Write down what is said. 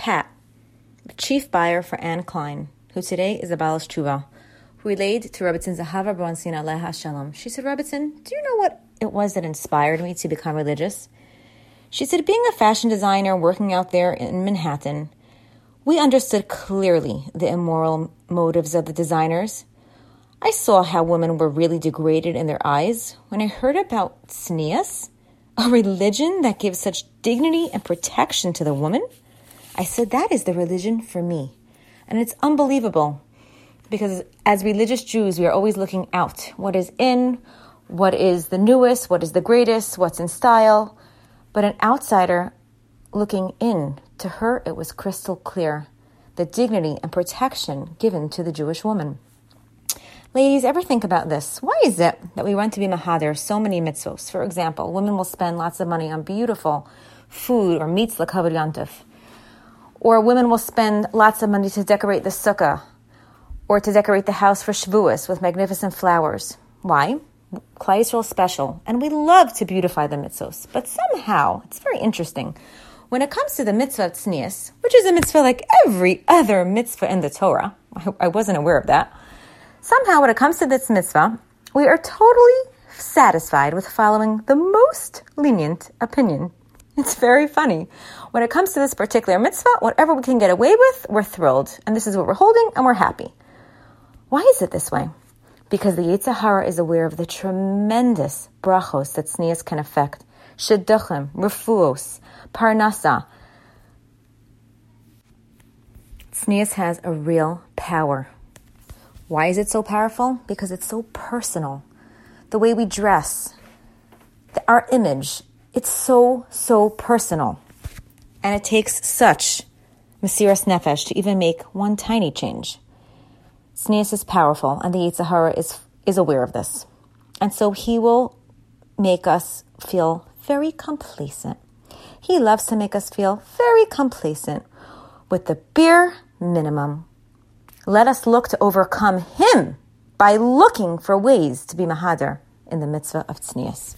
Pat, the chief buyer for Anne Klein, who today is a Balas Tshuva, who relayed to Rebbetzin Zahava Braunstein Aleha Shalom. She said, Rebbetzin, do you know what it was that inspired me to become religious? She said, being a fashion designer working out there in Manhattan, we understood clearly the immoral motives of the designers. I saw how women were really degraded in their eyes when I heard about tznius, a religion that gives such dignity and protection to the woman. I said, that is the religion for me. And it's unbelievable because as religious Jews, we are always looking out. What is in, what is the newest, what is the greatest, what's in style. But an outsider looking in, to her it was crystal clear the dignity and protection given to the Jewish woman. Ladies, ever think about this? Why is it that we want to be mahader so many mitzvos? For example, women will spend lots of money on beautiful food or meats lakavod yantif. Or women will spend lots of money to decorate the sukkah or to decorate the house for Shavuos with magnificent flowers. Why? Klal Yisrael special, and we love to beautify the mitzvos. But somehow, it's very interesting. When it comes to the mitzvah of which is a mitzvah like every other mitzvah in the Torah, I wasn't aware of that. Somehow, when it comes to this mitzvah, we are totally satisfied with following the most lenient opinion. It's very funny. When it comes to this particular mitzvah, whatever we can get away with, we're thrilled. And this is what we're holding, and we're happy. Why is it this way? Because the Yetzer Hara is aware of the tremendous brachos that tznius can affect. Shidduchim, refuos, parnasa. Tznius has a real power. Why is it so powerful? Because it's so personal. The way we dress, our image, it's so, so personal. And it takes such Mesiras Nefesh to even make one tiny change. Tznius is powerful, and the Yetzer Hara is, is aware of this. And so he will make us feel very complacent. He loves to make us feel very complacent with the bare minimum. Let us look to overcome him by looking for ways to be mahader in the mitzvah of tznius.